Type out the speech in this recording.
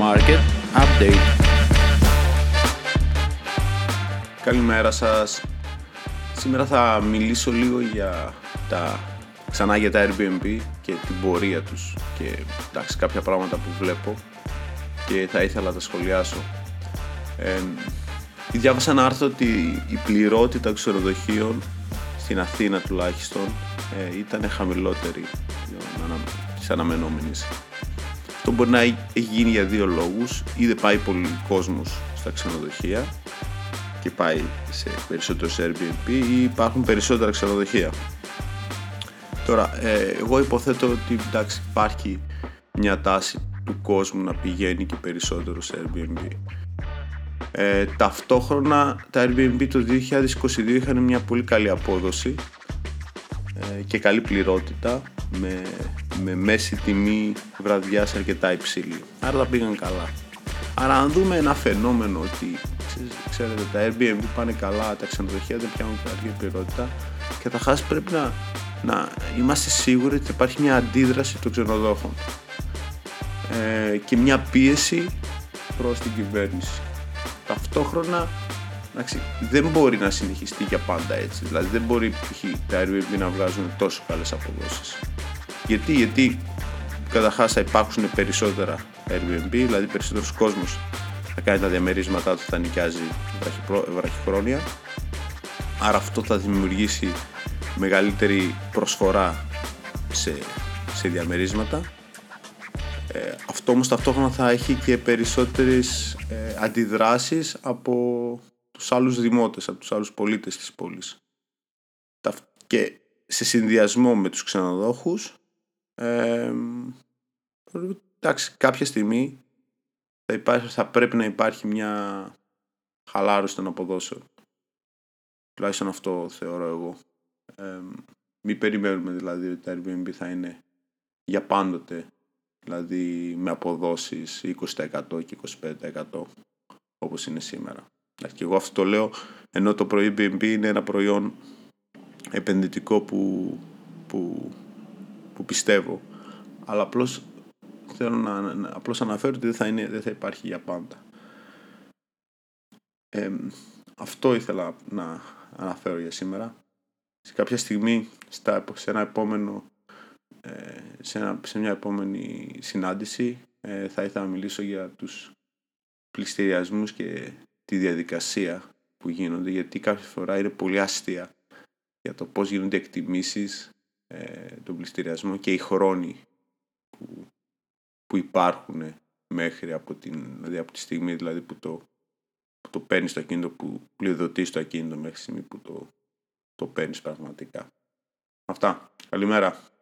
Market Update. Καλημέρα σας. Σήμερα θα μιλήσω λίγο για τα ξανά για τα Airbnb και την πορεία τους και εντάξει, κάποια πράγματα που βλέπω και θα ήθελα να τα σχολιάσω. Ε, διάβασα ένα άρθρο ότι η πληρότητα ξενοδοχείων στην Αθήνα τουλάχιστον ε, ήταν χαμηλότερη της αναμενόμενης. Αυτό μπορεί να έχει γίνει για δύο λόγους. Ή δεν πάει πολύ κόσμος στα ξενοδοχεία και πάει σε περισσότερο Airbnb ή υπάρχουν περισσότερα ξενοδοχεία. Τώρα, ε, εγώ υποθέτω ότι εντάξει, υπάρχει μια τάση του κόσμου να πηγαίνει και περισσότερο σε Airbnb. Ε, ταυτόχρονα τα Airbnb το 2022 είχαν μια πολύ καλή απόδοση ε, και καλή πληρότητα με, με μέση τιμή βραδιάς αρκετά υψηλή. Άρα τα πήγαν καλά. Άρα αν δούμε ένα φαινόμενο ότι ξέρετε τα Airbnb πάνε καλά, τα ξενοδοχεία δεν πιάνουν καλή πληρότητα και τα χάσει πρέπει να, να είμαστε σίγουροι ότι υπάρχει μια αντίδραση των ξενοδόχων ε, και μια πίεση προς την κυβέρνηση. Ταυτόχρονα εντάξει, δεν μπορεί να συνεχιστεί για πάντα έτσι. Δηλαδή δεν μπορεί π.χ. τα Airbnb να βγάζουν τόσο καλές αποδόσεις. Γιατί, γιατί καταρχάς θα υπάρξουν περισσότερα Airbnb, δηλαδή περισσότερος κόσμος θα κάνει τα διαμερίσματά του, θα νοικιάζει βραχυχρόνια. Άρα αυτό θα δημιουργήσει μεγαλύτερη προσφορά σε, σε διαμερίσματα. Ε, αυτό όμως ταυτόχρονα θα έχει και περισσότερες ε, αντιδράσεις από τους άλλους δημότες, από τους άλλους πολίτες της πόλης. Και σε συνδυασμό με τους ξενοδόχους, ε, εντάξει, κάποια στιγμή θα, υπάρχει, θα πρέπει να υπάρχει μια χαλάρωση των αποδόσεων. Τουλάχιστον αυτό θεωρώ εγώ. Ε, μην περιμένουμε δηλαδή ότι τα Airbnb θα είναι για πάντοτε δηλαδή με αποδόσεις 20% και 25% όπως είναι σήμερα. Και εγώ αυτό το λέω ενώ το προϊόν Airbnb είναι ένα προϊόν επενδυτικό που, που, που πιστεύω αλλά απλώς θέλω να, απλώς αναφέρω ότι δεν θα, είναι, δεν θα υπάρχει για πάντα. αυτό ήθελα να αναφέρω για σήμερα. Σε κάποια στιγμή, στα, σε ένα επόμενο ε, σε, σε μια επόμενη συνάντηση ε, θα ήθελα να μιλήσω για τους πληστηριασμούς και τη διαδικασία που γίνονται γιατί κάποια φορά είναι πολύ αστεία για το πώς γίνονται εκτιμήσεις ε, των πληστηριασμών και οι χρόνοι που, που υπάρχουν μέχρι από, την, δηλαδή από τη στιγμή δηλαδή που το, που το παίρνεις το ακίνητο, που πλειοδοτείς το ακίνητο μέχρι τη στιγμή που το, το παίρνεις πραγματικά. Αυτά. Καλημέρα.